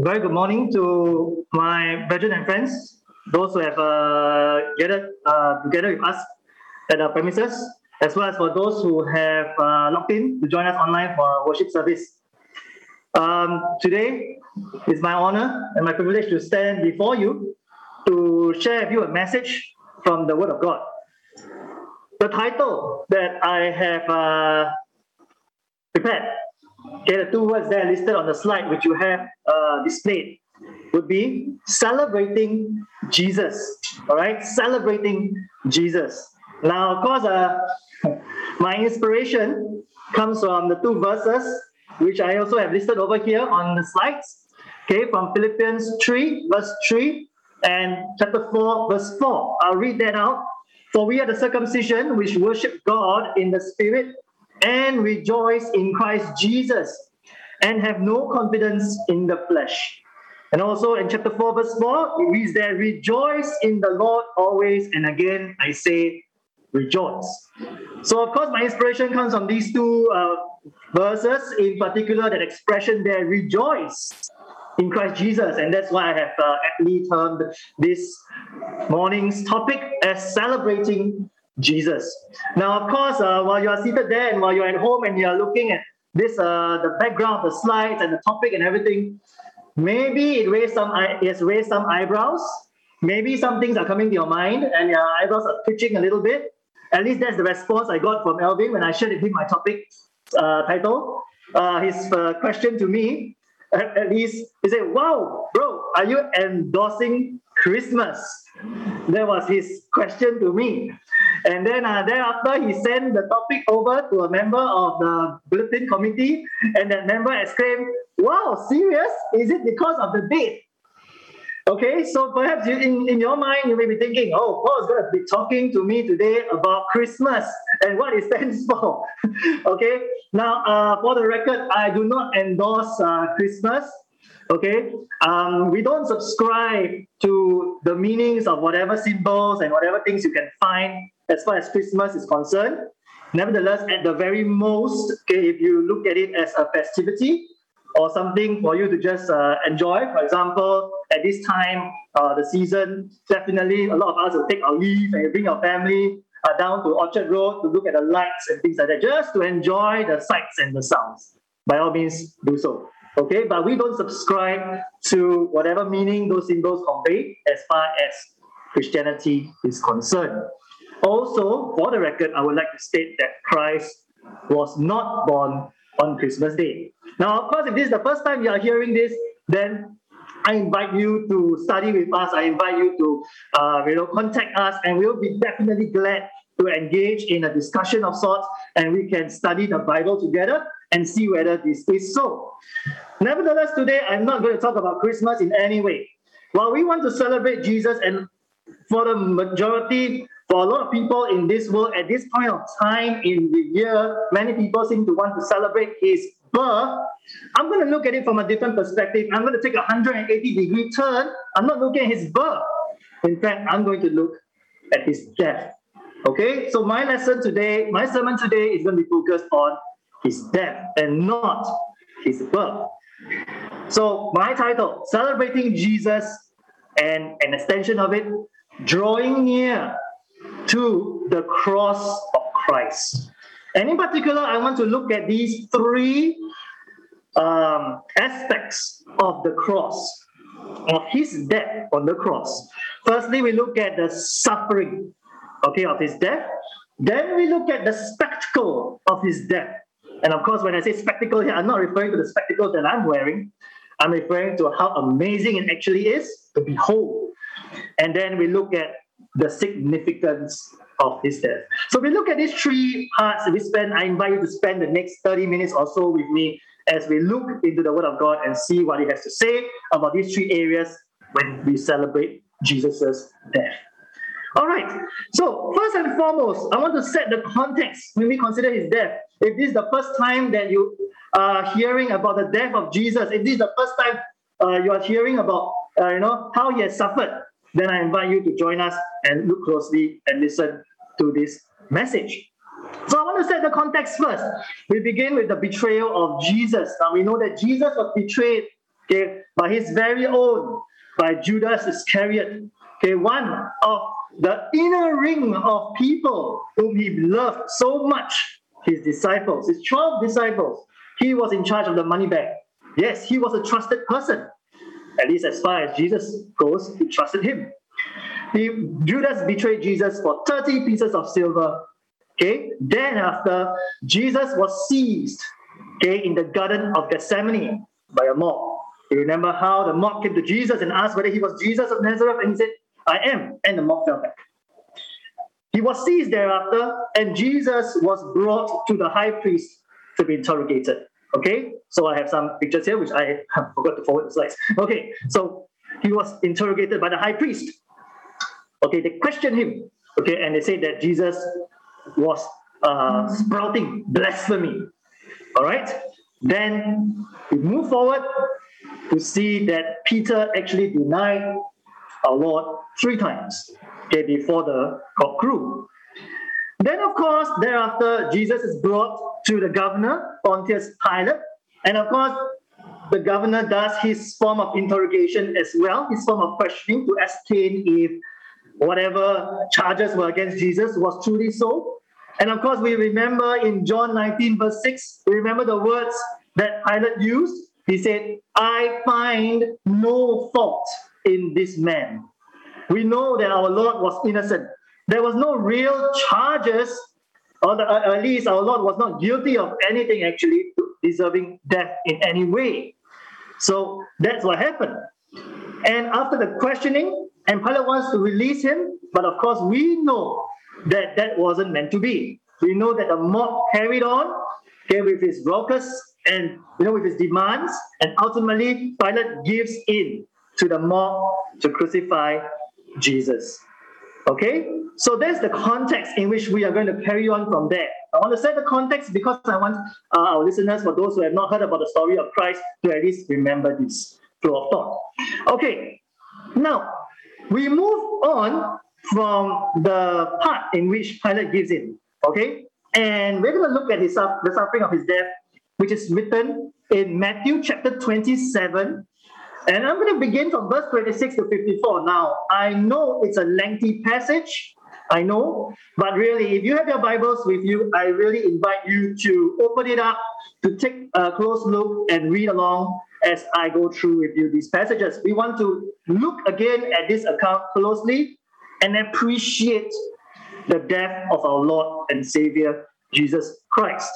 Very good morning to my brethren and friends, those who have uh, gathered uh, together with us at our premises, as well as for those who have uh, logged in to join us online for our worship service. Um, today is my honor and my privilege to stand before you to share with you a message from the Word of God. The title that I have uh, prepared Okay, the two words there listed on the slide, which you have uh, displayed, would be celebrating Jesus. All right, celebrating Jesus. Now, of course, uh, my inspiration comes from the two verses, which I also have listed over here on the slides. Okay, from Philippians 3, verse 3, and chapter 4, verse 4. I'll read that out. For we are the circumcision which worship God in the Spirit and rejoice in Christ Jesus and have no confidence in the flesh. And also in chapter 4, verse 4, it reads there, Rejoice in the Lord always. And again, I say, Rejoice. So, of course, my inspiration comes from these two uh, verses, in particular, that expression there, Rejoice in Christ Jesus. And that's why I have uh, aptly termed this morning's topic as celebrating Jesus. Now, of course, uh, while you are seated there and while you're at home and you're looking at this, uh, the background, the slides, and the topic and everything, maybe it raised some, it raised some eyebrows. Maybe some things are coming to your mind and your eyebrows are twitching a little bit. At least that's the response I got from Elvin when I shared with him my topic uh, title. Uh, his uh, question to me, at, at least, he said, "Wow, bro, are you endorsing Christmas?" That was his question to me. And then uh, thereafter, he sent the topic over to a member of the bulletin committee, and that member exclaimed, Wow, serious? Is it because of the date? Okay, so perhaps you, in, in your mind, you may be thinking, oh, Paul is going to be talking to me today about Christmas and what it stands for. okay, now uh, for the record, I do not endorse uh, Christmas. Okay, um, we don't subscribe to the meanings of whatever symbols and whatever things you can find as far as Christmas is concerned. Nevertheless, at the very most, okay, if you look at it as a festivity or something for you to just uh, enjoy, for example, at this time, uh, the season, definitely a lot of us will take our leave and bring our family uh, down to Orchard Road to look at the lights and things like that, just to enjoy the sights and the sounds. By all means, do so. Okay, but we don't subscribe to whatever meaning those symbols convey as far as Christianity is concerned. Also, for the record, I would like to state that Christ was not born on Christmas Day. Now, of course, if this is the first time you are hearing this, then I invite you to study with us. I invite you to, uh, you know, contact us, and we'll be definitely glad to engage in a discussion of sorts, and we can study the Bible together and see whether this is so. Nevertheless, today I'm not going to talk about Christmas in any way. While we want to celebrate Jesus, and for the majority for a lot of people in this world, at this point of time in the year, many people seem to want to celebrate his birth. I'm going to look at it from a different perspective. I'm going to take a 180 degree turn. I'm not looking at his birth. In fact, I'm going to look at his death. Okay, so my lesson today, my sermon today is going to be focused on his death and not his birth. So, my title, Celebrating Jesus, and an extension of it, Drawing Near to the cross of Christ. And in particular, I want to look at these three um, aspects of the cross, of his death on the cross. Firstly, we look at the suffering, okay, of his death. Then we look at the spectacle of his death. And of course, when I say spectacle here, I'm not referring to the spectacle that I'm wearing. I'm referring to how amazing it actually is to behold. And then we look at the significance of his death. So we look at these three parts. We spend, I invite you to spend the next 30 minutes or so with me as we look into the Word of God and see what He has to say about these three areas when we celebrate Jesus' death. All right. So first and foremost, I want to set the context when we consider his death. If this is the first time that you are hearing about the death of Jesus, if this is the first time uh, you are hearing about, uh, you know, how he has suffered, then I invite you to join us and look closely and listen to this message. So I want to set the context first. We begin with the betrayal of Jesus. Now we know that Jesus was betrayed okay, by his very own, by Judas Iscariot, okay, one of the inner ring of people whom he loved so much, his disciples, his 12 disciples. He was in charge of the money bag. Yes, he was a trusted person. At least as far as Jesus goes, he trusted him. He, Judas betrayed Jesus for 30 pieces of silver. Okay, then after Jesus was seized, okay, in the Garden of Gethsemane by a mob. You remember how the mob came to Jesus and asked whether he was Jesus of Nazareth, and he said, I am, and the mob fell back. He was seized thereafter, and Jesus was brought to the high priest to be interrogated. Okay, so I have some pictures here which I forgot to forward the slides. Okay, so he was interrogated by the high priest. Okay, they questioned him. Okay, and they said that Jesus was uh, sprouting blasphemy. All right, then we move forward to see that Peter actually denied Lord three times okay, before the cock crew. Then, of course, thereafter, Jesus is brought to the governor, Pontius Pilate. And of course, the governor does his form of interrogation as well, his form of questioning to ascertain if whatever charges were against Jesus was truly so. And of course, we remember in John 19, verse 6, we remember the words that Pilate used. He said, I find no fault in this man. We know that our Lord was innocent. There was no real charges, or at least our Lord was not guilty of anything actually deserving death in any way. So that's what happened. And after the questioning, and Pilate wants to release him, but of course we know that that wasn't meant to be. We know that the mob carried on, okay, with his raucous and you know with his demands, and ultimately Pilate gives in to the mob to crucify Jesus. Okay, so that's the context in which we are going to carry on from there. I want to set the context because I want uh, our listeners, for those who have not heard about the story of Christ, to at least remember this flow of thought. Okay, now we move on from the part in which Pilate gives in. Okay, and we're going to look at his, the suffering of his death, which is written in Matthew chapter 27, and I'm going to begin from verse 26 to 54. Now, I know it's a lengthy passage, I know, but really, if you have your Bibles with you, I really invite you to open it up, to take a close look and read along as I go through with you these passages. We want to look again at this account closely and appreciate the death of our Lord and Savior Jesus Christ.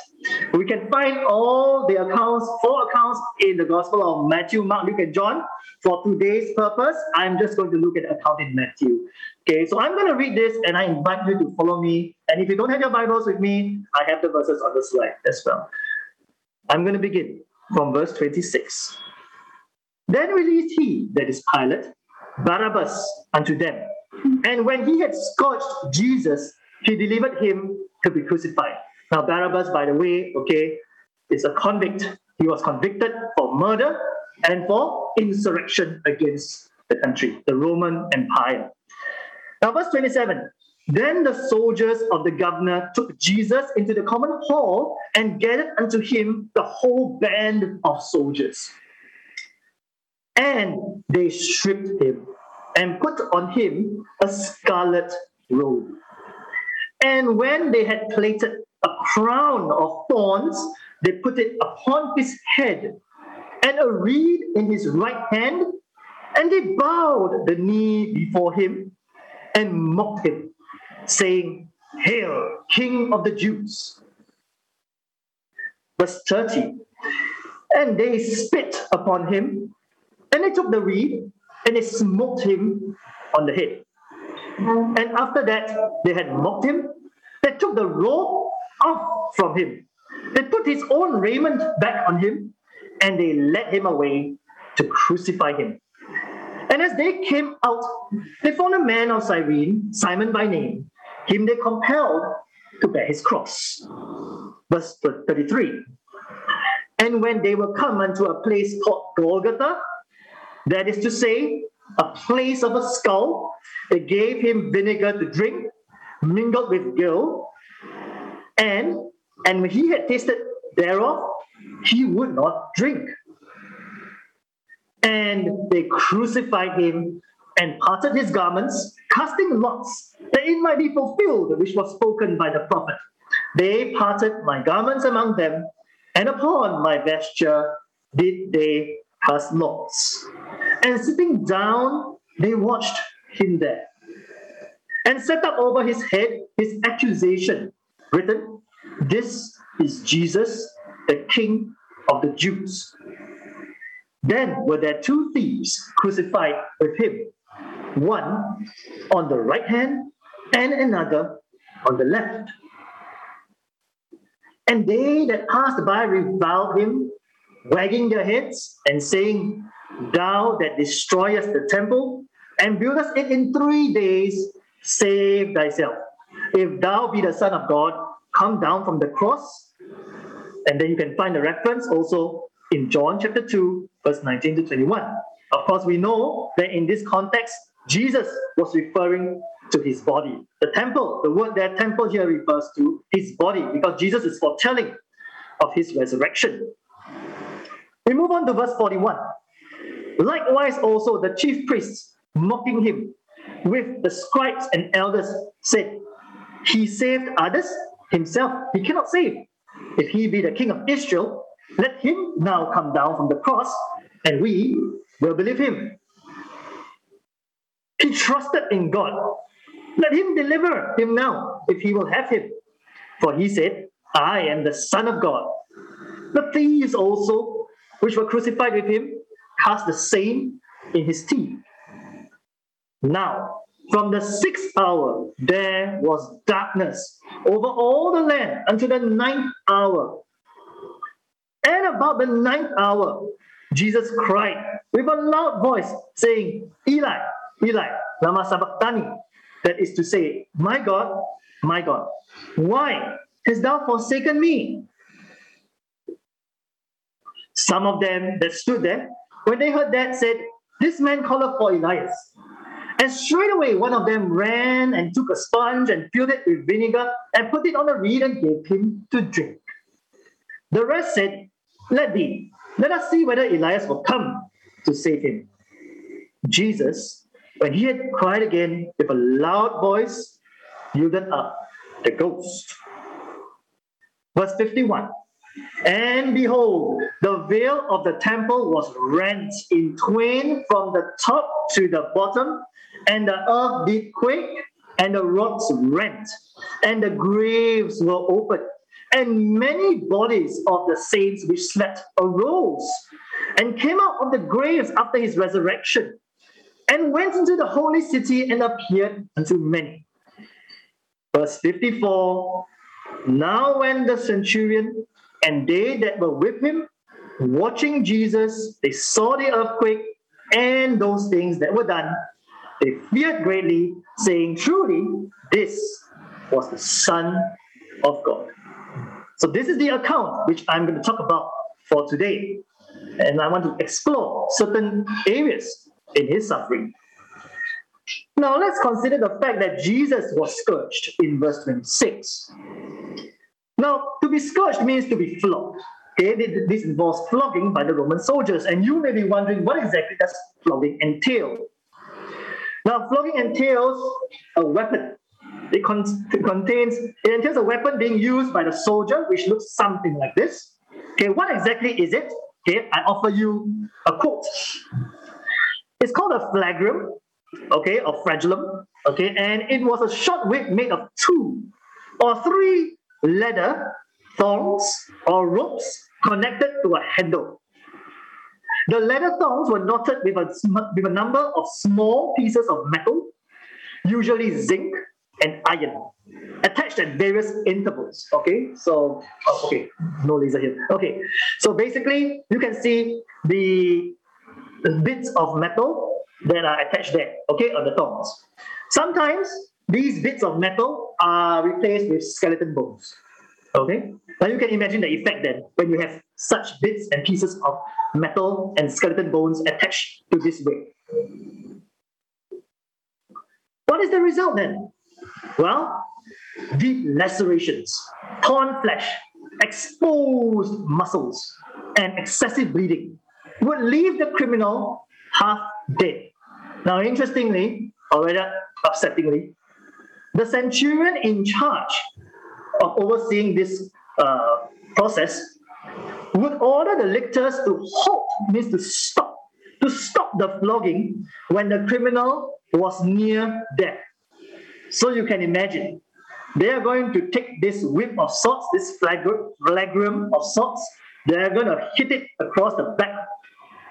We can find all the accounts, four accounts in the Gospel of Matthew, Mark, Luke, and John. For today's purpose, I'm just going to look at the account in Matthew. Okay, so I'm going to read this and I invite you to follow me. And if you don't have your Bibles with me, I have the verses on the slide as well. I'm going to begin from verse 26. Then released he, that is Pilate, Barabbas unto them. And when he had scourged Jesus, he delivered him to be crucified. Now, Barabbas, by the way, okay, is a convict. He was convicted for murder and for insurrection against the country, the Roman Empire. Now, verse 27 Then the soldiers of the governor took Jesus into the common hall and gathered unto him the whole band of soldiers. And they stripped him and put on him a scarlet robe and when they had plaited a crown of thorns, they put it upon his head, and a reed in his right hand, and they bowed the knee before him and mocked him, saying, Hail, King of the Jews. Verse 30. And they spit upon him, and they took the reed, and they smote him on the head. And after that, they had mocked him. They took the robe off from him. They put his own raiment back on him, and they led him away to crucify him. And as they came out, they found a man of Cyrene, Simon by name. Him they compelled to bear his cross. Verse 33. And when they were come unto a place called Golgotha, that is to say, a place of a skull, they gave him vinegar to drink, mingled with gall, and and when he had tasted thereof, he would not drink. And they crucified him and parted his garments, casting lots, that it might be fulfilled which was spoken by the prophet. They parted my garments among them, and upon my vesture did they cast lots. And sitting down, they watched him there, and set up over his head his accusation, written, This is Jesus, the King of the Jews. Then were there two thieves crucified with him, one on the right hand and another on the left. And they that passed by reviled him, wagging their heads and saying, Thou that destroyest the temple and buildest it in three days, save thyself. If thou be the Son of God, come down from the cross. And then you can find the reference also in John chapter 2, verse 19 to 21. Of course, we know that in this context, Jesus was referring to his body. The temple, the word that temple here refers to his body because Jesus is foretelling of his resurrection. We move on to verse 41. Likewise, also the chief priests mocking him with the scribes and elders said, He saved others, himself he cannot save. If he be the king of Israel, let him now come down from the cross, and we will believe him. He trusted in God. Let him deliver him now, if he will have him. For he said, I am the Son of God. The thieves also, which were crucified with him, cast the same in his teeth. Now, from the sixth hour, there was darkness over all the land until the ninth hour. And about the ninth hour, Jesus cried with a loud voice, saying, Eli, Eli, lama sabachthani. That is to say, My God, my God, why hast thou forsaken me? Some of them that stood there, when they heard that, said, This man calleth for Elias. And straightway one of them ran and took a sponge and filled it with vinegar and put it on a reed and gave him to drink. The rest said, Let be, let us see whether Elias will come to save him. Jesus, when he had cried again with a loud voice, yielded up the ghost. Verse 51 And behold, the veil of the temple was rent in twain from the top to the bottom, and the earth did quake, and the rocks rent, and the graves were opened and many bodies of the saints which slept arose and came out of the graves after his resurrection and went into the holy city and appeared unto many. Verse 54 Now, when the centurion and they that were with him, watching Jesus, they saw the earthquake and those things that were done, they feared greatly, saying, Truly, this was the Son of God. So this is the account which I'm going to talk about for today. And I want to explore certain areas in his suffering. Now let's consider the fact that Jesus was scourged in verse 26. To be scourged means to be flogged. Okay, this involves flogging by the Roman soldiers, and you may be wondering what exactly does flogging entail? Now, flogging entails a weapon it, con- contains, it entails a weapon being used by the soldier, which looks something like this. Okay, what exactly is it? Okay, I offer you a quote. It's called a flagrum, okay, or flagellum, okay, and it was a short whip made of two or three leather thongs or ropes connected to a handle. The leather thongs were knotted with a, with a number of small pieces of metal, usually zinc, and iron attached at various intervals. Okay, so oh, okay, no laser here. Okay, so basically you can see the bits of metal that are attached there. Okay, on the thongs. Sometimes these bits of metal are replaced with skeleton bones. Okay, now you can imagine the effect then when you have such bits and pieces of metal and skeleton bones attached to this way. What is the result then? Well, deep lacerations, torn flesh, exposed muscles, and excessive bleeding. would leave the criminal half dead. Now, interestingly, or rather upsettingly, the centurion in charge of overseeing this uh, process would order the lictors to halt, means to stop, to stop the flogging when the criminal was near death. So you can imagine, they are going to take this whip of sorts, this flagrum of sorts, they're going to hit it across the back.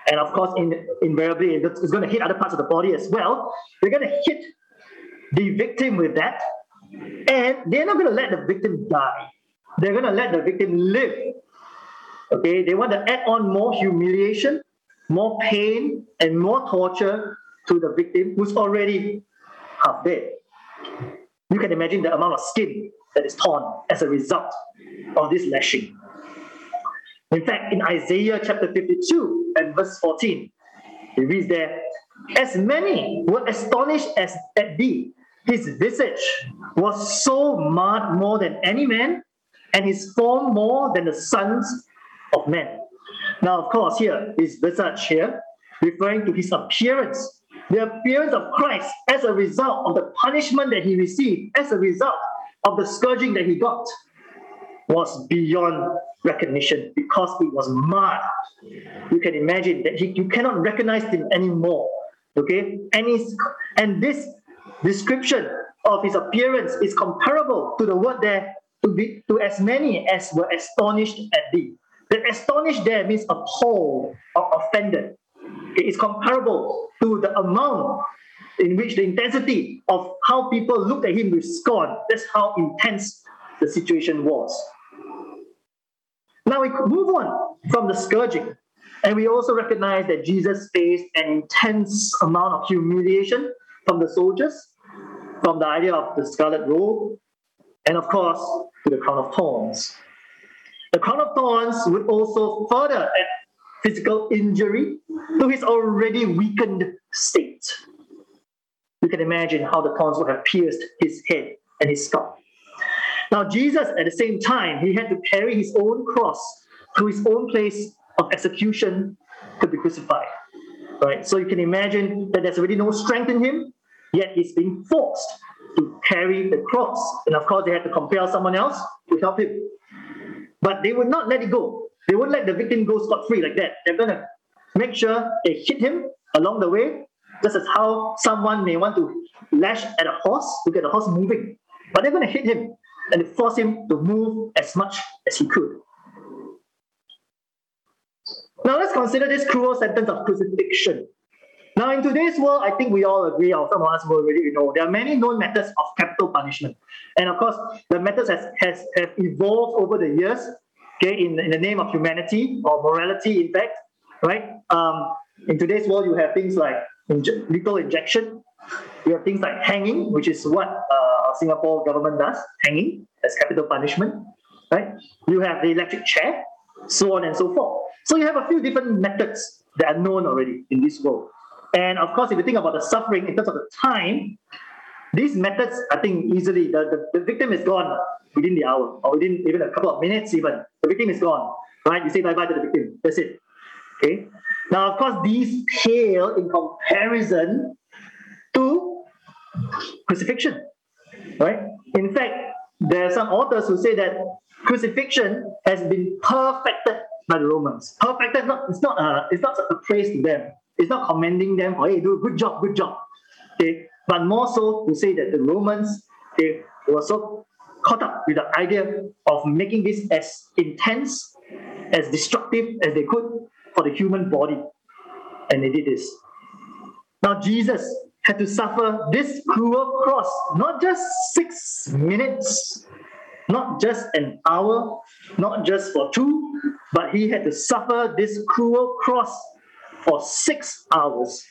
And of course, in, invariably, it's going to hit other parts of the body as well. They're going to hit the victim with that. And they're not going to let the victim die. They're going to let the victim live. Okay, they want to add on more humiliation, more pain, and more torture to the victim who's already half dead. You can imagine the amount of skin that is torn as a result of this lashing. In fact, in Isaiah chapter 52 and verse 14, it reads there, As many were astonished as at thee, his visage was so marred more than any man, and his form more than the sons of men. Now, of course, here is visage here, referring to his appearance, the appearance of Christ as a result of the punishment that he received, as a result of the scourging that he got, was beyond recognition because it was marred. You can imagine that he, you cannot recognize him anymore. Okay, and and this description of his appearance is comparable to the word there to be to as many as were astonished at thee. The astonished there means appalled or offended. It is comparable to the amount in which the intensity of how people looked at him with scorn. That's how intense the situation was. Now we move on from the scourging, and we also recognize that Jesus faced an intense amount of humiliation from the soldiers, from the idea of the scarlet robe, and of course, to the crown of thorns. The crown of thorns would also further add physical injury to his already weakened state. You can imagine how the thorns would have pierced his head and his skull. Now, Jesus, at the same time, he had to carry his own cross to his own place of execution to be crucified. Right? So you can imagine that there's already no strength in him, yet he's being forced to carry the cross. And of course, they had to compel someone else to help him. But they would not let it go. They wouldn't let the victim go scot free like that. They're going to make sure they hit him along the way, just as how someone may want to lash at a horse to get the horse moving. But they're going to hit him and force him to move as much as he could. Now let's consider this cruel sentence of crucifixion. Now, in today's world, I think we all agree, or some of us will already know, there are many known methods of capital punishment. And of course, the methods has, has have evolved over the years, okay, in, in the name of humanity or morality, in fact, right? Um, in today's world, you have things like inje- lethal injection, you have things like hanging, which is what uh, Singapore government does, hanging as capital punishment, right? You have the electric chair, so on and so forth. So you have a few different methods that are known already in this world. And of course, if you think about the suffering in terms of the time, these methods, I think easily, the, the, the victim is gone within the hour or within even a couple of minutes even. The victim is gone, right? You say bye-bye to the victim. That's it. Okay. Now, of course, these pale in comparison to crucifixion, right? In fact, there are some authors who say that crucifixion has been perfected by the Romans. Perfected, not, it's not a, it's not a praise to them. It's not commending them for, hey, do a good job, good job. Okay, but more so to say that the Romans they were so caught up with the idea of making this as intense, as destructive as they could for the human body. And they did this. Now, Jesus had to suffer this cruel cross, not just six minutes, not just an hour, not just for two, but he had to suffer this cruel cross for six hours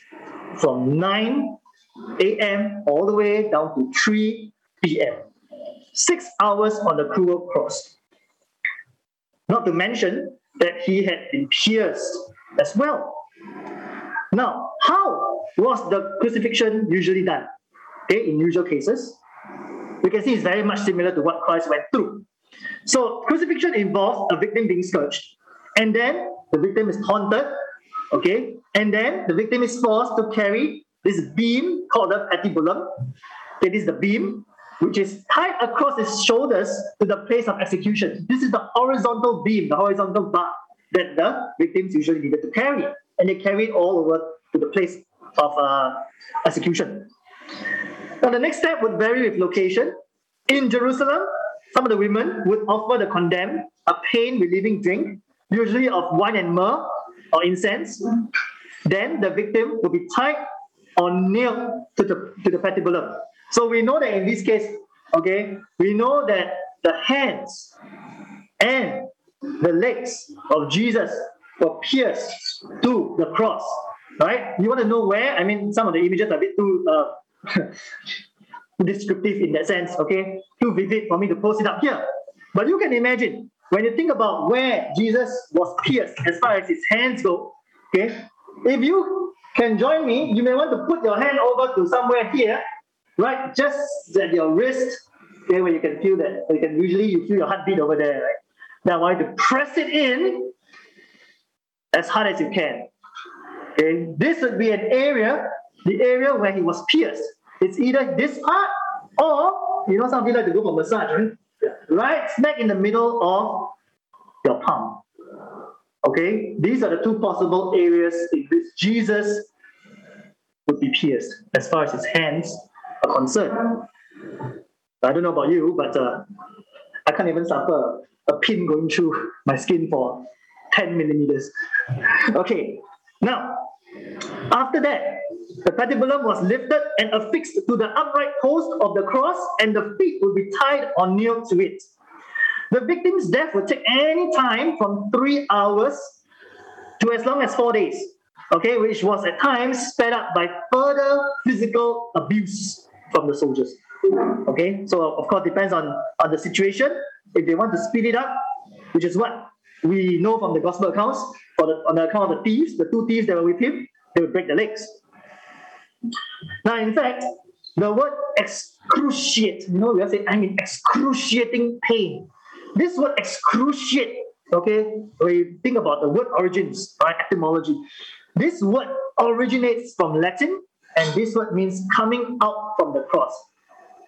from 9 a.m. all the way down to 3 p.m. Six hours on the cruel cross. Not to mention that he had been pierced as well. Now, how was the crucifixion usually done? Okay, in usual cases, we can see it's very much similar to what Christ went through. So, crucifixion involves a victim being scourged, and then the victim is taunted, Okay, and then the victim is forced to carry this beam called the patibulum. It is the beam which is tied across his shoulders to the place of execution. This is the horizontal beam, the horizontal bar that the victims usually needed to carry, and they carry it all over to the place of uh, execution. Now, the next step would vary with location. In Jerusalem, some of the women would offer the condemned a pain relieving drink, usually of wine and myrrh or incense. Then the victim would be tied or nailed to the, to the patibulum. So we know that in this case, okay, we know that the hands and the legs of Jesus were pierced to the cross. Right? You want to know where? I mean, some of the images are a bit too uh, descriptive in that sense, okay? Too vivid for me to post it up here. But you can imagine when you think about where Jesus was pierced as far as his hands go, okay? If you can join me, you may want to put your hand over to somewhere here, right? Just at your wrist, okay, where you can feel that. You can usually you feel your heartbeat over there, right? Now I want you to press it in as hard as you can. Okay, this would be an area, the area where he was pierced. It's either this part or you know some people like to go for massage, right? Right smack in the middle of your palm. Okay, these are the two possible areas in which Jesus would be pierced as far as his hands are concerned. I don't know about you, but uh, I can't even suffer a pin going through my skin for 10 millimeters. Okay, now, after that, the patibulum was lifted and affixed to the upright post of the cross, and the feet would be tied or nailed to it. The victim's death would take any time from three hours to as long as four days, okay, which was at times sped up by further physical abuse from the soldiers. Okay, so of course depends on, on the situation. If they want to speed it up, which is what we know from the gospel accounts, for the, on the account of the thieves, the two thieves that were with him, they would break the legs. Now, in fact, the word excruciate, you know, we are saying, I'm in excruciating pain. This word excruciate, okay, when you think about the word origins, right, etymology, this word originates from Latin, and this word means coming out from the cross.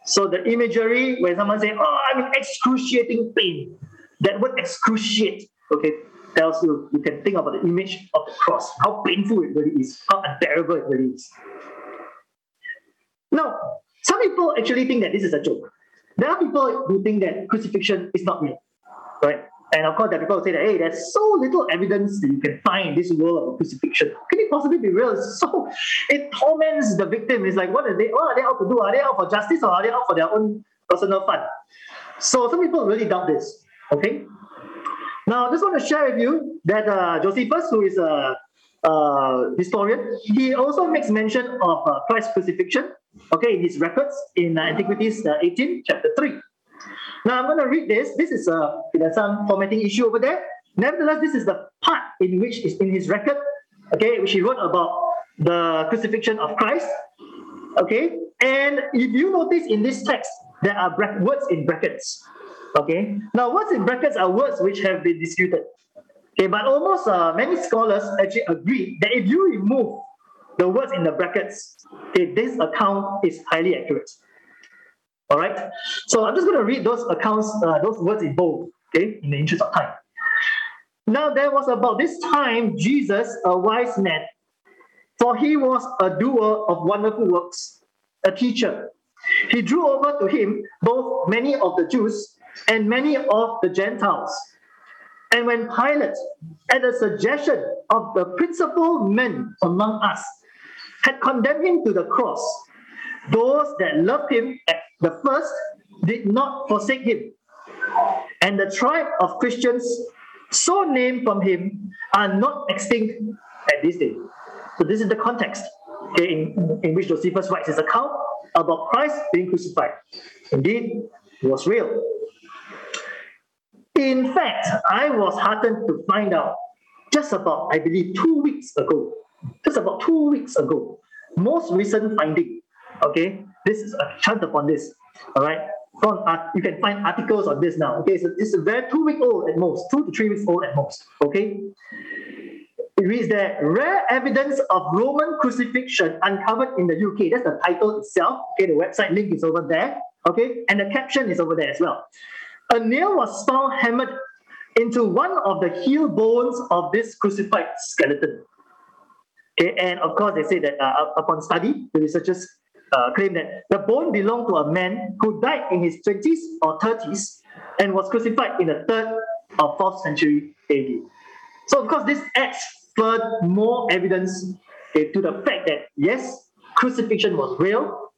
So the imagery, when someone say, "Oh, I'm in excruciating pain," that word excruciate, okay, tells you you can think about the image of the cross, how painful it really is, how unbearable it really is. Now, some people actually think that this is a joke. There are people who think that crucifixion is not real, right? And of course, there are people who say that, hey, there's so little evidence that you can find in this world of crucifixion. Can it possibly be real? so it torments the victim. It's like, what are they? What are they out to do? Are they out for justice or are they out for their own personal fun? So some people really doubt this. Okay. Now, I just want to share with you that uh, Josephus, who is a, a historian, he also makes mention of uh, Christ's crucifixion. Okay, in his records in uh, Antiquities uh, 18, chapter 3. Now I'm going to read this. This is a there's some formatting issue over there. Nevertheless, this is the part in which is in his record, okay, which he wrote about the crucifixion of Christ. Okay, and if you notice in this text, there are words in brackets. Okay, now words in brackets are words which have been disputed. Okay, but almost uh, many scholars actually agree that if you remove the words in the brackets, okay, this account is highly accurate. All right. So I'm just going to read those accounts, uh, those words in bold, okay, in the interest of time. Now, there was about this time Jesus, a wise man, for he was a doer of wonderful works, a teacher. He drew over to him both many of the Jews and many of the Gentiles. And when Pilate, at the suggestion of the principal men among us, had condemned him to the cross, those that loved him at the first did not forsake him. And the tribe of Christians, so named from him, are not extinct at this day. So this is the context okay, in, in which Josephus writes his account about Christ being crucified. Indeed, it was real. In fact, I was heartened to find out just about, I believe, two weeks ago, just about two weeks ago, most recent finding Okay, this is a chant upon this. All right, from you can find articles on this now. Okay, so this is very two week old at most, two to three weeks old at most. Okay, it reads there, rare evidence of Roman crucifixion uncovered in the UK. That's the title itself. Okay, the website link is over there. Okay, and the caption is over there as well. A nail was found hammered into one of the heel bones of this crucified skeleton. Okay, and of course, they say that uh, upon study, the researchers uh, claim that the bone belonged to a man who died in his 20s or 30s and was crucified in the 3rd or 4th century AD. So, of course, this adds further more evidence okay, to the fact that yes, crucifixion was real,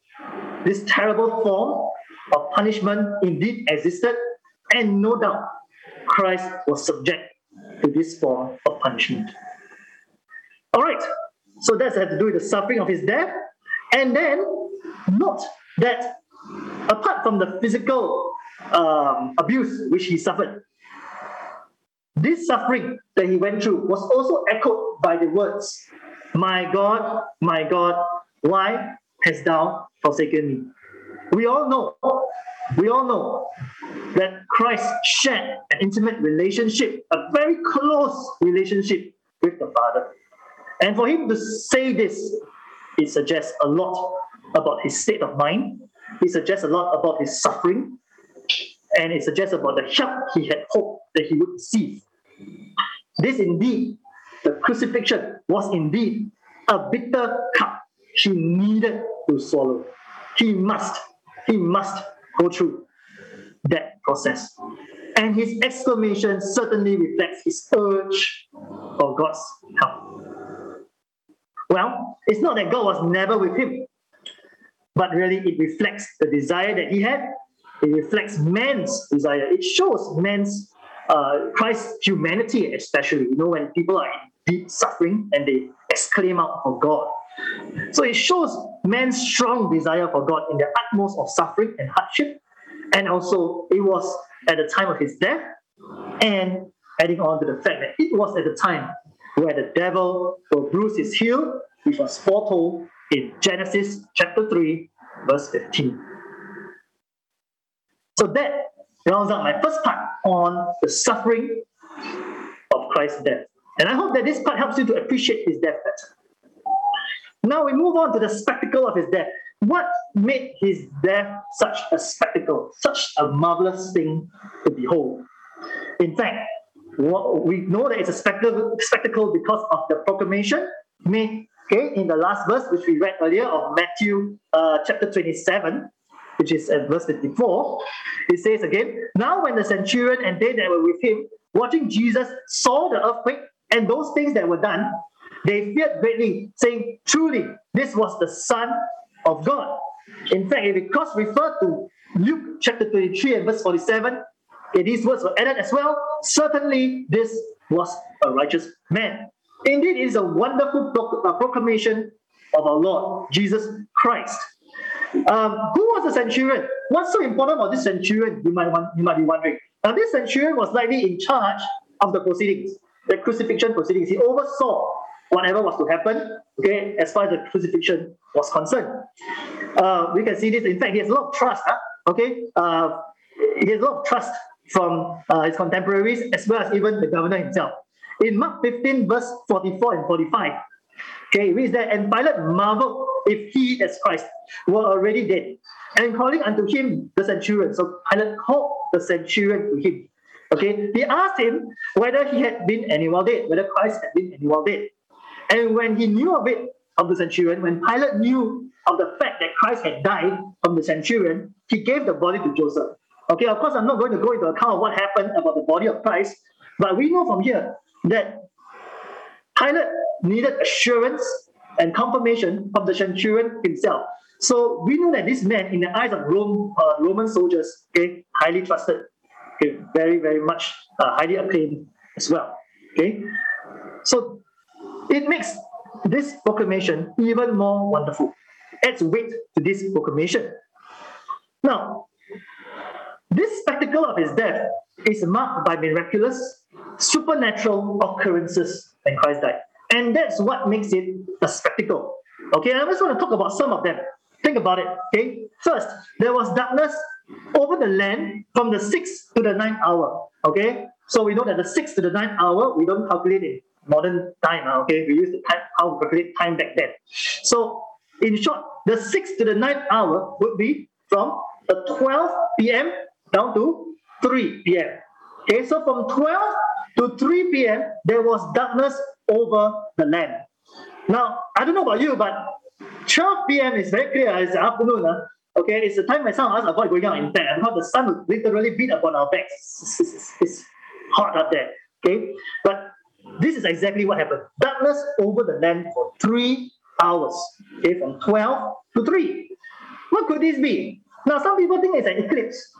this terrible form of punishment indeed existed, and no doubt Christ was subject to this form of punishment. All right, so that's had to do with the suffering of his death. And then note that apart from the physical um, abuse which he suffered, this suffering that he went through was also echoed by the words, My God, my God, why hast thou forsaken me? We all know, we all know that Christ shared an intimate relationship, a very close relationship with the Father. And for him to say this, it suggests a lot about his state of mind. It suggests a lot about his suffering. And it suggests about the help he had hoped that he would receive. This indeed, the crucifixion was indeed a bitter cup he needed to swallow. He must, he must go through that process. And his exclamation certainly reflects his urge for God's help. Well, it's not that God was never with him, but really it reflects the desire that he had. It reflects man's desire. It shows man's uh, Christ's humanity, especially. You know, when people are in deep suffering and they exclaim out for God. So it shows man's strong desire for God in the utmost of suffering and hardship. And also, it was at the time of his death, and adding on to the fact that it was at the time where the devil will bruise his heel, which was foretold in Genesis chapter 3, verse 15. So that rounds out my first part on the suffering of Christ's death. And I hope that this part helps you to appreciate his death better. Now we move on to the spectacle of his death. What made his death such a spectacle, such a marvelous thing to behold? In fact, we know that it's a spectacle, because of the proclamation made okay, in the last verse, which we read earlier of Matthew uh, chapter 27, which is at verse 54. It says again, Now when the centurion and they that were with him, watching Jesus, saw the earthquake and those things that were done, they feared greatly, saying, Truly, this was the Son of God. In fact, if it could refer to Luke chapter 23 and verse 47, these words were added as well. Certainly, this was a righteous man. Indeed, it is a wonderful uh, proclamation of our Lord Jesus Christ. Um, who was the centurion? What's so important about this centurion? You might want, you might be wondering. Now, this centurion was likely in charge of the proceedings, the crucifixion proceedings. He oversaw whatever was to happen, okay, as far as the crucifixion was concerned. Uh, we can see this. In fact, he has a lot of trust. Huh? Okay, uh, he has a lot of trust from uh, his contemporaries as well as even the governor himself. In Mark 15, verse 44 and 45, okay, it reads that, And Pilate marveled if he, as Christ, were already dead. And calling unto him the centurion. So Pilate called the centurion to him. Okay, he asked him whether he had been anyone dead, whether Christ had been anyone dead. And when he knew of it, of the centurion, when Pilate knew of the fact that Christ had died from the centurion, he gave the body to Joseph. Okay, of course, I'm not going to go into account of what happened about the body of Christ, but we know from here that Pilate needed assurance and confirmation from the centurion himself. So we know that this man, in the eyes of Rome, uh, Roman soldiers, okay, highly trusted, okay, very, very much uh, highly acclaimed as well. Okay, so it makes this proclamation even more wonderful. Adds weight to this proclamation. Now, this spectacle of his death is marked by miraculous, supernatural occurrences when Christ died. And that's what makes it a spectacle. Okay, I just want to talk about some of them. Think about it. Okay, first, there was darkness over the land from the sixth to the ninth hour. Okay, so we know that the sixth to the ninth hour, we don't calculate it modern time. Uh, okay, we use the time how we calculate time back then. So in short, the sixth to the ninth hour would be from the 12 p.m. down to 3 p.m. Okay, so from 12 to 3 p.m., there was darkness over the land. Now, I don't know about you, but 12 p.m. is very clear. It's the afternoon. Uh, okay, it's the time when some of us avoid going out in bed because the sun will literally beat upon our backs. It's, it's, it's hot up there. Okay, but this is exactly what happened. Darkness over the land for three hours. Okay, from 12 to 3. What could this be? Now, some people think it's an eclipse.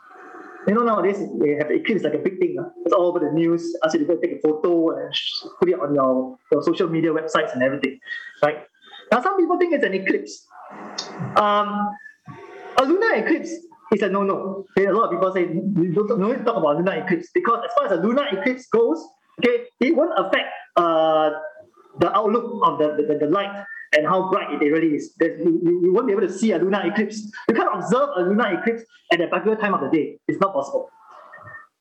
You know, nowadays they have eclipse like a big thing. Uh. It's all over the news. Ask you to take a photo and put it on your, your social media websites and everything. Right? Now, some people think it's an eclipse. Um, a lunar eclipse is a no-no. A lot of people say don't, need to talk about lunar eclipse because as far as a lunar eclipse goes, okay, it won't affect uh, the outlook of the, the, the light and how bright it really is. You, you, won't be able to see a lunar eclipse. You can't observe a lunar eclipse at a particular time of the day. It's not possible.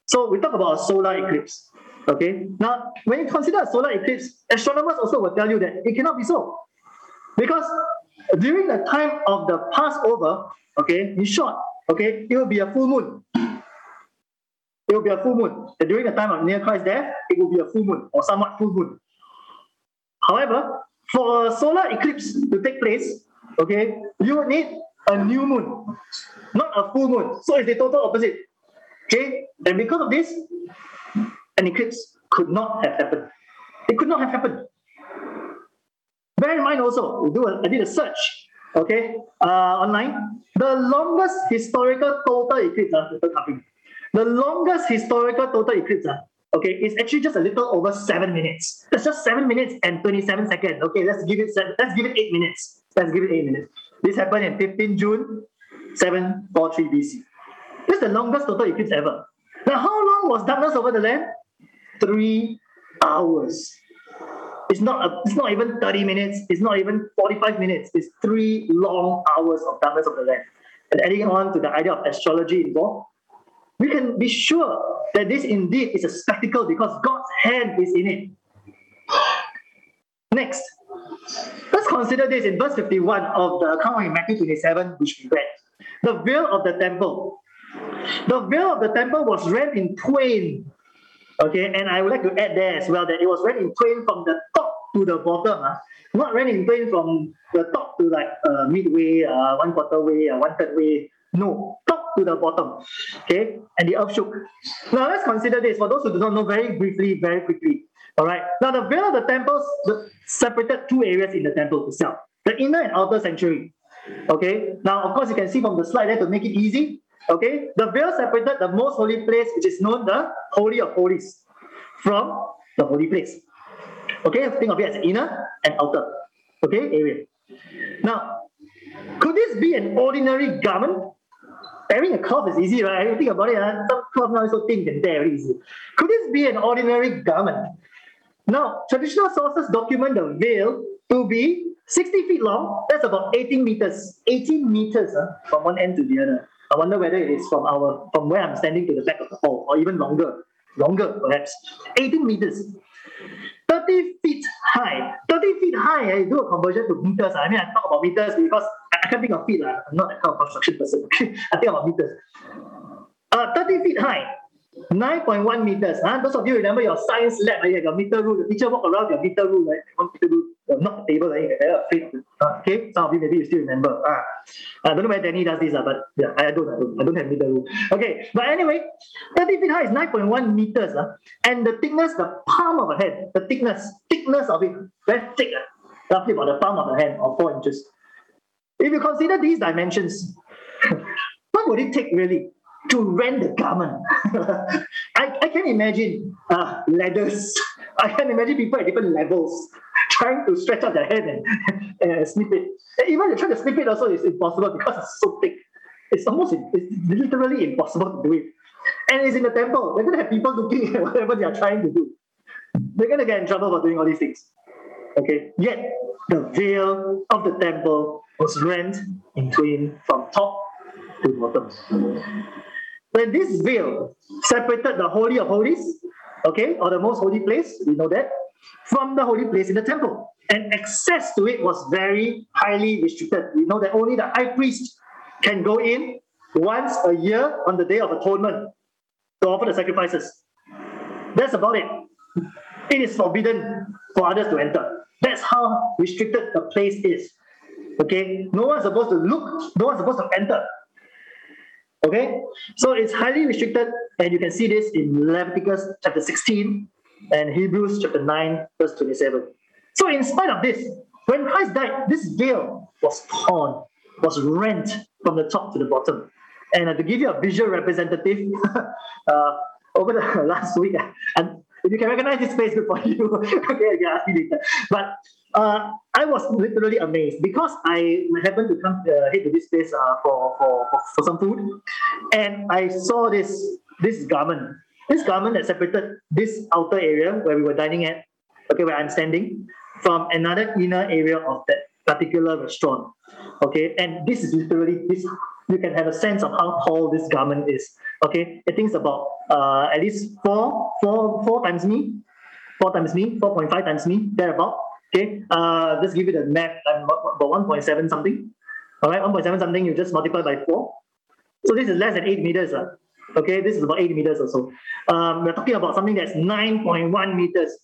So we talk about a solar eclipse. Okay. Now, when you consider a solar eclipse, astronomers also will tell you that it cannot be so. Because during the time of the Passover, okay, in short, okay, it will be a full moon. It will be a full moon. And during the time of near Christ's death, it will be a full moon or somewhat full moon. However, for a solar eclipse to take place, okay, you would need a new moon, not a full moon. So it's the total opposite. Okay, and because of this, an eclipse could not have happened. It could not have happened. Bear in mind also, do a, I did a search, okay, uh, online. The longest historical total eclipse, uh, the longest historical total eclipse uh, okay, it's actually just a little over seven minutes. It's just seven minutes and 27 seconds. Okay, let's give it seven, let's give it eight minutes. Let's give it eight minutes. This happened in 15 June 743 BC. This is the longest total eclipse ever. Now, how long was darkness over the land? Three hours. It's not, a, it's not even 30 minutes. It's not even 45 minutes. It's three long hours of darkness over the land. And adding on to the idea of astrology involved, we can be sure that this indeed is a spectacle because God's hand is in it. Next, let's consider this in verse 51 of the account in Matthew 27, which we read. The veil of the temple. The veil of the temple was rent in twain. Okay, and I would like to add there as well that it was rent in twain from the top to the bottom. Uh. Not rent in twain from the top to like uh, midway, uh, one quarter way, uh, one third way. No, top to the bottom. Okay, and the earth shook. Now let's consider this for those who do not know very briefly, very quickly. All right. Now the veil of the temples separated two areas in the temple itself: the inner and outer sanctuary. Okay. Now, of course, you can see from the slide there to make it easy. Okay, the veil separated the most holy place, which is known the Holy of Holies, from the holy place. Okay, think of it as inner and outer. Okay, area. Now, could this be an ordinary garment Wearing a cloth is easy, right? You think about it, uh, some cloth now is so thin and very easy. Could this be an ordinary garment? Now, traditional sources document the veil to be 60 feet long. That's about 18 meters. 18 meters uh, from one end to the other. I wonder whether it is from our from where I'm standing to the back of the hall, or even longer, longer perhaps. 18 meters. 30 feet high. 30 feet high, I do a conversion to meters. I mean, I talk about meters because I can't think of feet. I'm not that kind of construction person. I think about meters. Uh, 30 feet high. 9.1 meters. Huh? Those of you remember your science lab, right? your meter rule. The teacher walk around your meter rule, right? One meter rule, not the table, right? You're afraid. Uh, okay, some of you maybe you still remember. Ah. I don't know where Danny does this, uh, but yeah, I don't, I don't, I don't have meter rule. Okay, but anyway, 30 feet high is 9.1 meters. Uh, and the thickness, the palm of a hand, the thickness, thickness of it, very thick, uh, roughly about the palm of a hand or four inches. If you consider these dimensions, what would it take really? to rent the garment. I, I can imagine uh, ladders. I can imagine people at different levels trying to stretch out their hand and, and snip it. And even you try to snip it also, it's impossible because it's so thick. It's almost, it's literally impossible to do it. And it's in the temple. They're going to have people looking at whatever they are trying to do. They're going to get in trouble for doing all these things. Okay. Yet, the veil of the temple was rent in twain from top to bottom when this veil separated the Holy of Holies, okay, or the most holy place, we know that, from the holy place in the temple. And access to it was very highly restricted. We know that only the high priest can go in once a year on the Day of Atonement to offer the sacrifices. That's about it. It is forbidden for others to enter. That's how restricted the place is. Okay, no one's supposed to look, no one's supposed to enter. Okay, so it's highly restricted, and you can see this in Leviticus chapter 16 and Hebrews chapter 9, verse 27. So, in spite of this, when Christ died, this veil was torn, was rent from the top to the bottom. And uh, to give you a visual representative, uh, over the last week, and if you can recognize this face, for you. okay, you can ask me later. But uh, I was literally amazed because I happened to come uh, head to this place uh, for, for, for, for some food, and I saw this this garment. This garment that separated this outer area where we were dining at, okay, where I'm standing, from another inner area of that particular restaurant. Okay, and this is literally this. You can have a sense of how tall this garment is. Okay, I think it's about uh, at least four, four, four times me, four times me, four point five times me, thereabout. Okay, uh, just give you the math, I'm about 1.7 something. All right, 1.7 something, you just multiply by 4. So this is less than 8 meters. Uh. Okay, this is about 8 meters or so. Um, we're talking about something that's 9.1 meters.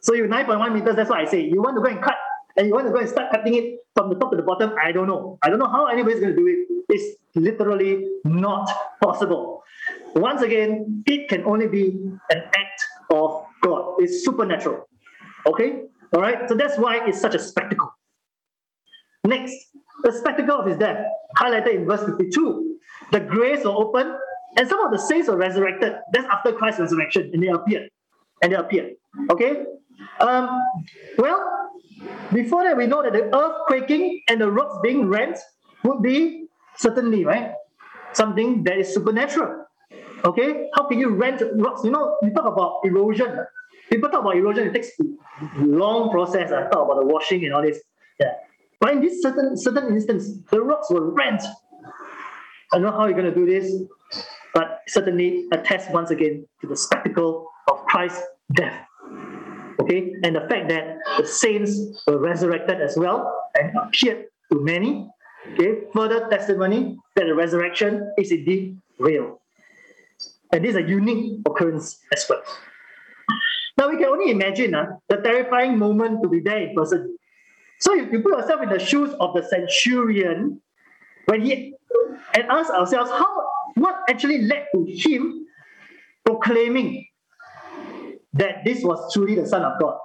So you 9.1 meters, that's what I say. You want to go and cut, and you want to go and start cutting it from the top to the bottom, I don't know. I don't know how anybody's going to do it. It's literally not possible. Once again, it can only be an act of God. It's supernatural. Okay? All right, so that's why it's such a spectacle. Next, the spectacle of his death, highlighted in verse 52. The graves were opened, and some of the saints were resurrected. That's after Christ's resurrection, and they appeared. And they appeared. Okay? Um, well, before that, we know that the earth quaking and the rocks being rent would be certainly, right? Something that is supernatural. Okay? How can you rent rocks? You know, we talk about erosion. People talk about erosion, it takes long process. I talk about the washing and all this. Yeah. But in this certain certain instance, the rocks were rent. I don't know how you're going to do this, but certainly attest once again to the spectacle of Christ's death. Okay, and the fact that the saints were resurrected as well and appeared to many. Okay, further testimony that the resurrection is indeed real. And this is a unique occurrence as well. Now we can only imagine uh, the terrifying moment to be there in person. So if you put yourself in the shoes of the centurion, when he and ask ourselves how what actually led to him proclaiming that this was truly the Son of God.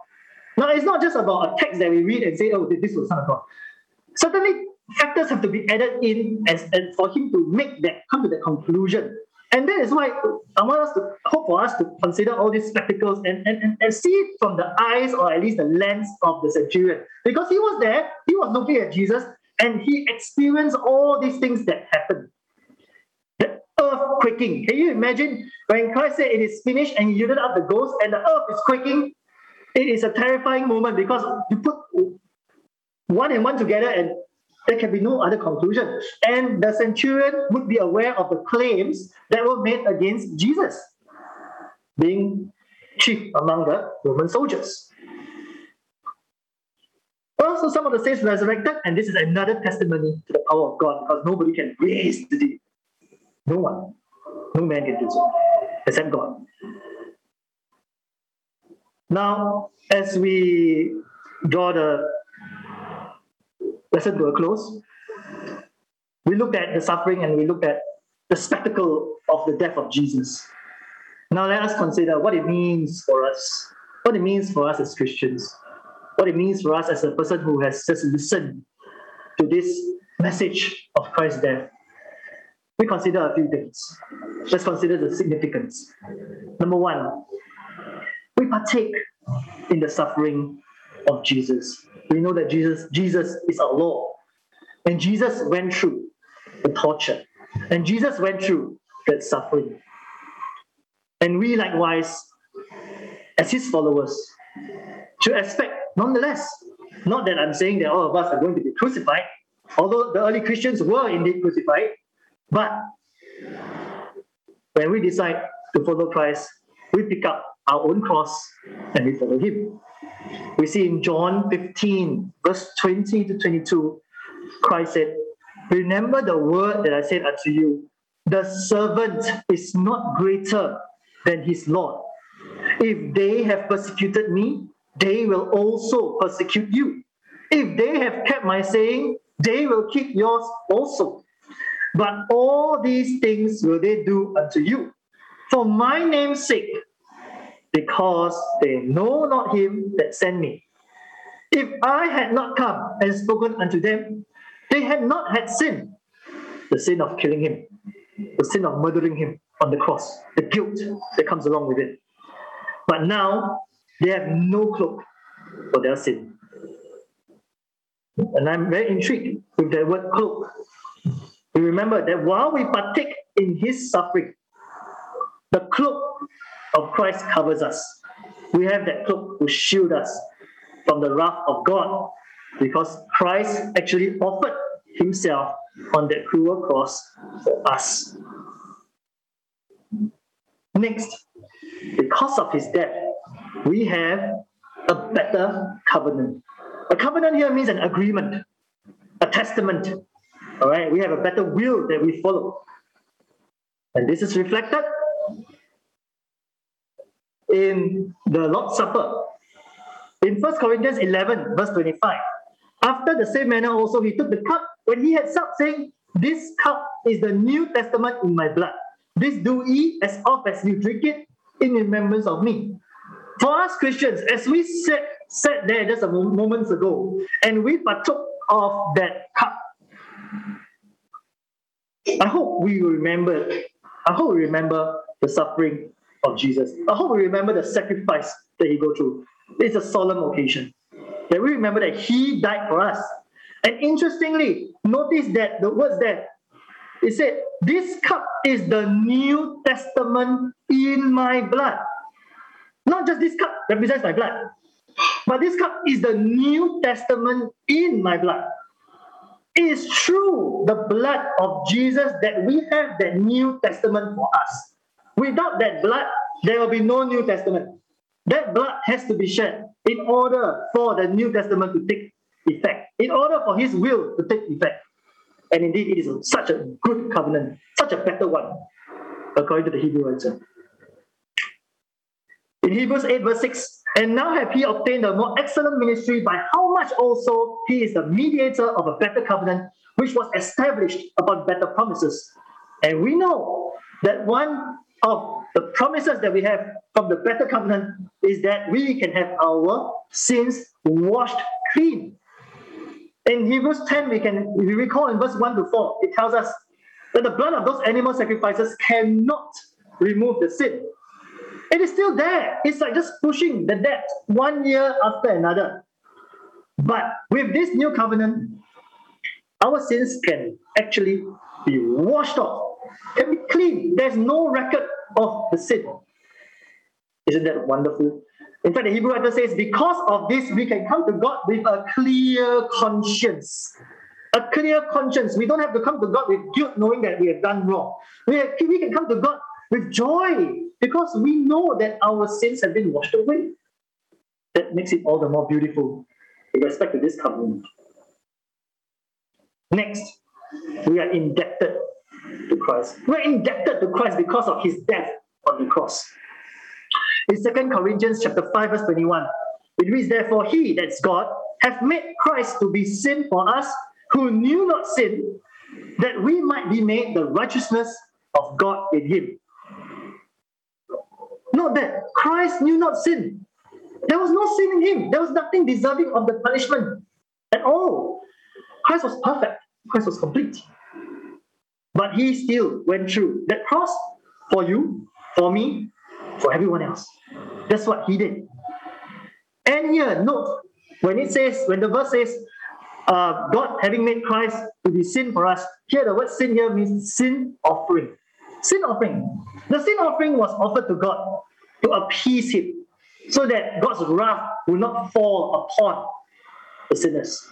Now it's not just about a text that we read and say, oh, this was the Son of God. Certainly factors have to be added in as, as for him to make that come to the conclusion and that is why I want us to hope for us to consider all these spectacles and, and, and, and see it from the eyes or at least the lens of the centurion. Because he was there, he was looking at Jesus, and he experienced all these things that happened. The earth quaking. Can you imagine when Christ said it is finished and he yielded up the ghost and the earth is quaking? It is a terrifying moment because you put one and one together and there can be no other conclusion. And the centurion would be aware of the claims that were made against Jesus, being chief among the Roman soldiers. Also, some of the saints resurrected, and this is another testimony to the power of God because nobody can raise the dead. No one, no man can do so except God. Now, as we draw the lesson to a close, we looked at the suffering and we looked at the spectacle of the death of Jesus. Now let us consider what it means for us, what it means for us as Christians, what it means for us as a person who has just listened to this message of Christ's death. We consider a few things. Let's consider the significance. Number one, we partake in the suffering of Jesus we know that Jesus, Jesus is our Lord. And Jesus went through the torture. And Jesus went through that suffering. And we likewise, as his followers, should expect nonetheless, not that I'm saying that all of us are going to be crucified, although the early Christians were indeed crucified, but when we decide to follow Christ, we pick up our own cross and we follow him. We see in John 15, verse 20 to 22, Christ said, Remember the word that I said unto you, the servant is not greater than his Lord. If they have persecuted me, they will also persecute you. If they have kept my saying, they will keep yours also. But all these things will they do unto you for my name's sake, because they know not him that sent me. If I had not come and spoken unto them, they had not had sin the sin of killing him, the sin of murdering him on the cross, the guilt that comes along with it. But now they have no cloak for their sin. And I'm very intrigued with that word cloak. We remember that while we partake in his suffering, the cloak of Christ covers us. We have that cloak to shield us from the wrath of God because Christ actually offered himself on that cruel cross for us. Next, because of his death, we have a better covenant. A covenant here means an agreement, a testament. All right, we have a better will that we follow. And this is reflected in the Lord's Supper. In 1 Corinthians 11, verse 25, after the same manner also he took the cup when he had supped, saying, This cup is the New Testament in my blood. This do ye as oft as you drink it in remembrance of me. For us Christians, as we sat, sat there just a moments ago and we partook of that cup, I hope we remember. I hope we remember the suffering of Jesus. I hope we remember the sacrifice that he go through. It's a solemn occasion. That we remember that he died for us. And interestingly, notice that the words there, it said, This cup is the New Testament in my blood. Not just this cup represents my blood, but this cup is the New Testament in my blood. It is through the blood of Jesus that we have that New Testament for us. Without that blood, there will be no New Testament. That blood has to be shed in order for the New Testament to take effect, in order for His will to take effect. And indeed, it is such a good covenant, such a better one, according to the Hebrew writer. In Hebrews 8, verse 6, and now have he obtained a more excellent ministry, by how much also he is the mediator of a better covenant, which was established upon better promises. And we know that one of the promises that we have from the better covenant is that we can have our sins washed clean. In Hebrews 10, we can we recall in verse 1 to 4, it tells us that the blood of those animal sacrifices cannot remove the sin. It is still there. It's like just pushing the debt one year after another. But with this new covenant, our sins can actually be washed off can be clean. There's no record of the sin. Isn't that wonderful? In fact, the Hebrew writer says, because of this, we can come to God with a clear conscience. A clear conscience. We don't have to come to God with guilt, knowing that we have done wrong. We, can come to God with joy because we know that our sins have been washed away. That makes it all the more beautiful with respect to this covenant. Next, we are indebted to Christ. We're indebted to Christ because of his death on the cross. In 2 Corinthians chapter 5, verse 21, it reads, Therefore he, that's God, hath made Christ to be sin for us who knew not sin, that we might be made the righteousness of God in him. Note that Christ knew not sin. There was no sin in him. There was nothing deserving of the punishment at all. Christ was perfect. Christ was complete. But he still went through that cross for you, for me, for everyone else. That's what he did. And here, note, when it says, when the verse says, uh, God having made Christ to be sin for us, here the word sin here means sin offering. Sin offering. The sin offering was offered to God to appease him so that God's wrath would not fall upon the sinners.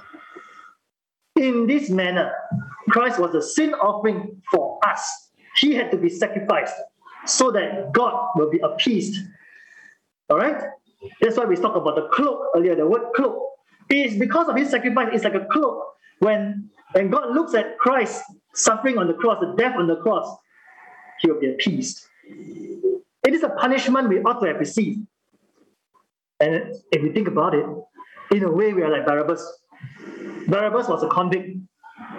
In this manner, Christ was a sin offering for us. He had to be sacrificed so that God will be appeased. All right? That's why we talked about the cloak earlier, the word cloak. It is because of his sacrifice, it's like a cloak. When, when God looks at Christ suffering on the cross, the death on the cross, he will be appeased. It is a punishment we ought to have received. And if we think about it, in a way, we are like Barabbas. Barabbas was a convict,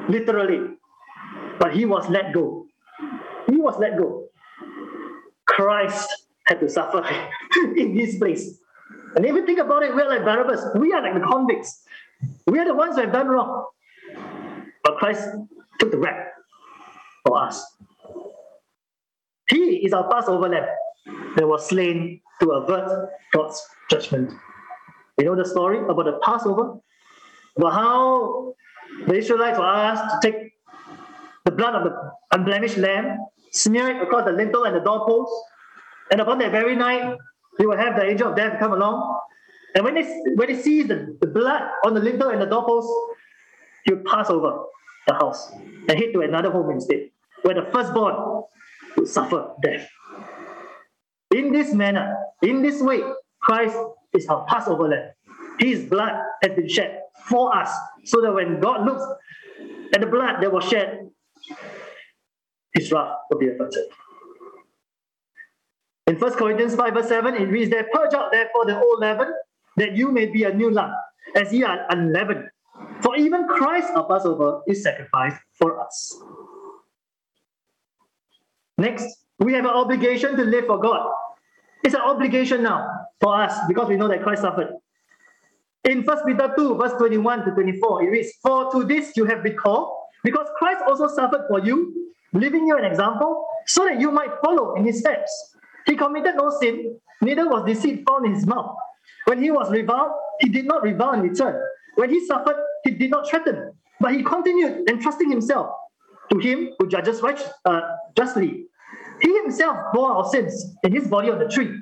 literally, but he was let go. He was let go. Christ had to suffer in his place. And if you think about it, we're like Barabbas. We are like the convicts. We are the ones who have done wrong. But Christ took the rap for us. He is our Passover lamb that was slain to avert God's judgment. You know the story about the Passover? About how the Israelites were asked to take the blood of the unblemished lamb, smear it across the lintel and the doorpost, and upon that very night, they will have the angel of death come along. And when they when they see the, the blood on the lintel and the doorpost, he will pass over the house and head to another home instead, where the firstborn would suffer death. In this manner, in this way, Christ is our Passover lamb. His blood has been shed for us, so that when God looks at the blood that was shed, his wrath will be averted. In 1 Corinthians 5, verse 7, it reads there, Purge out therefore the old leaven, that you may be a new lump, as ye are unleavened. For even Christ, our Passover, is sacrificed for us. Next, we have an obligation to live for God. It's an obligation now for us because we know that Christ suffered. In 1 Peter 2, verse 21 to 24, it reads, For to this you have been called, because Christ also suffered for you, leaving you an example, so that you might follow in his steps. He committed no sin, neither was deceit found in his mouth. When he was reviled, he did not revile in return. When he suffered, he did not threaten, but he continued entrusting himself to him who judges right, uh, justly. He himself bore our sins in his body on the tree,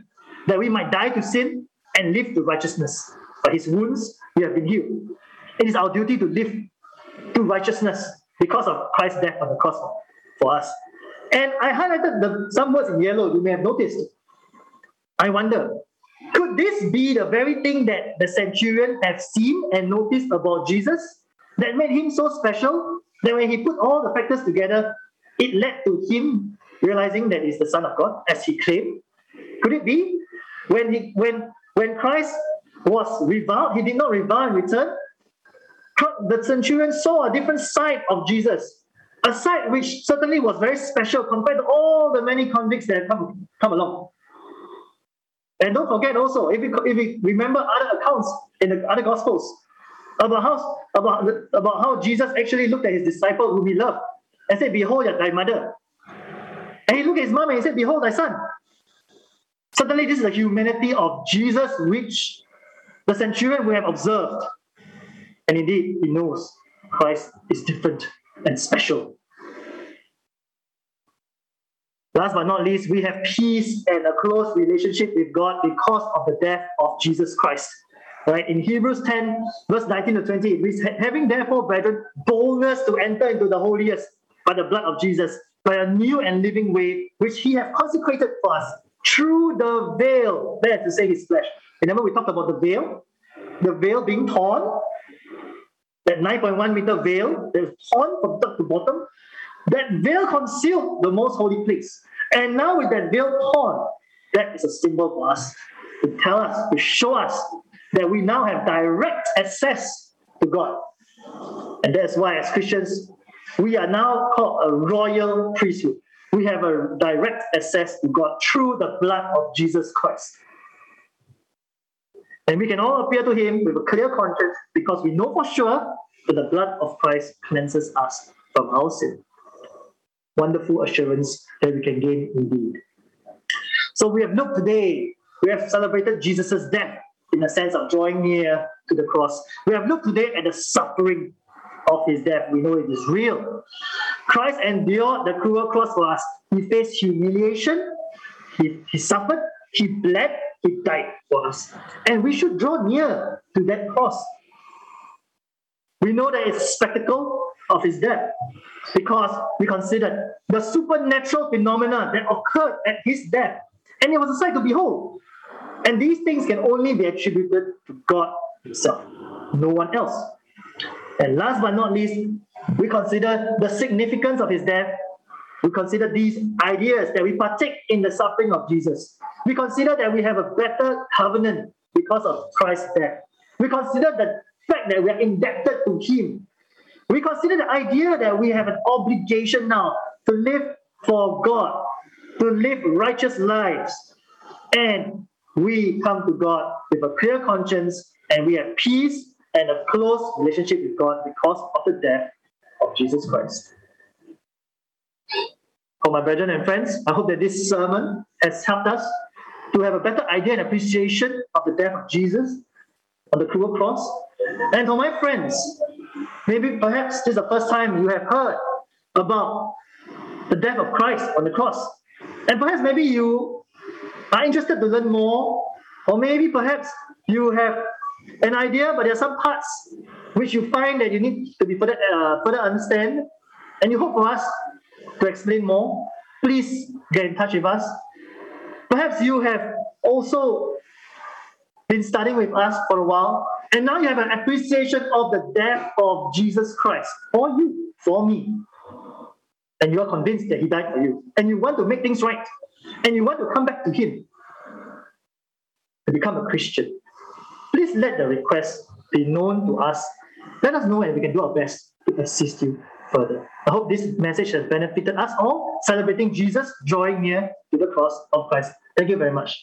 that we might die to sin and live to righteousness. By his wounds, we have been healed. It is our duty to live to righteousness because of Christ's death on the cross for us. And I highlighted the, some words in yellow, you may have noticed. I wonder, could this be the very thing that the centurion have seen and noticed about Jesus that made him so special that when he put all the factors together, it led to him realizing that he's the Son of God, as he claimed? Could it be? When he when when Christ was reviled, he did not revile in return. The centurion saw a different side of Jesus a side which certainly was very special compared to all the many convicts that come, come along. And don't forget also, if you, if you remember other accounts in the other Gospels about how, about, about how Jesus actually looked at his disciple whom he loved and said, Behold thy mother. And he looked at his mom and he said, Behold thy son. Certainly, this is the humanity of Jesus which the centurion would have observed. And indeed, he knows Christ is different and special. Last but not least, we have peace and a close relationship with God because of the death of Jesus Christ. Right? In Hebrews 10, verse 19 to 20, it reads, Having therefore, brethren, boldness to enter into the holiest by the blood of Jesus, by a new and living way, which he hath consecrated for us through the veil. That is to say, his flesh. Remember, we talked about the veil, the veil being torn that 9.1 meter veil that is torn from top to bottom, that veil concealed the most holy place. And now with that veil torn, that is a symbol for us to tell us, to show us that we now have direct access to God. And that's why, as Christians, we are now called a royal priesthood. We have a direct access to God through the blood of Jesus Christ. And we can all appear to him with a clear conscience because we know for sure that the blood of Christ cleanses us from our sin. Wonderful assurance that we can gain indeed. So we have looked today, we have celebrated Jesus' death in the sense of drawing near to the cross. We have looked today at the suffering of his death. We know it is real. Christ endured the cruel cross for us. He faced humiliation, he, he suffered, he bled, he died for us. And we should draw near to that cross. We know that it's a spectacle of his death because we considered the supernatural phenomena that occurred at his death. And it was a sight to behold. And these things can only be attributed to God Himself, no one else. And last but not least, we consider the significance of His death. We consider these ideas that we partake in the suffering of Jesus. We consider that we have a better covenant because of Christ's death. We consider the fact that we are indebted to Him. We consider the idea that we have an obligation now to live for God, to live righteous lives. And we come to God with a clear conscience and we have peace and a close relationship with God because of the death of Jesus Christ. For my brethren and friends, I hope that this sermon has helped us to have a better idea and appreciation of the death of Jesus on the cruel cross. And for my friends, maybe perhaps this is the first time you have heard about the death of Christ on the cross. And perhaps maybe you are interested to learn more, or maybe perhaps you have an idea, but there are some parts which you find that you need to be further, uh, further understand, and you hope for us to explain more. Please get in touch with us. Perhaps you have also been studying with us for a while, and now you have an appreciation of the death of Jesus Christ for you, for me. And you are convinced that He died for you, and you want to make things right, and you want to come back to Him to become a Christian. Please let the request be known to us. Let us know, and we can do our best to assist you further. I hope this message has benefited us all, celebrating Jesus drawing near to the cross of Christ. Thank you very much.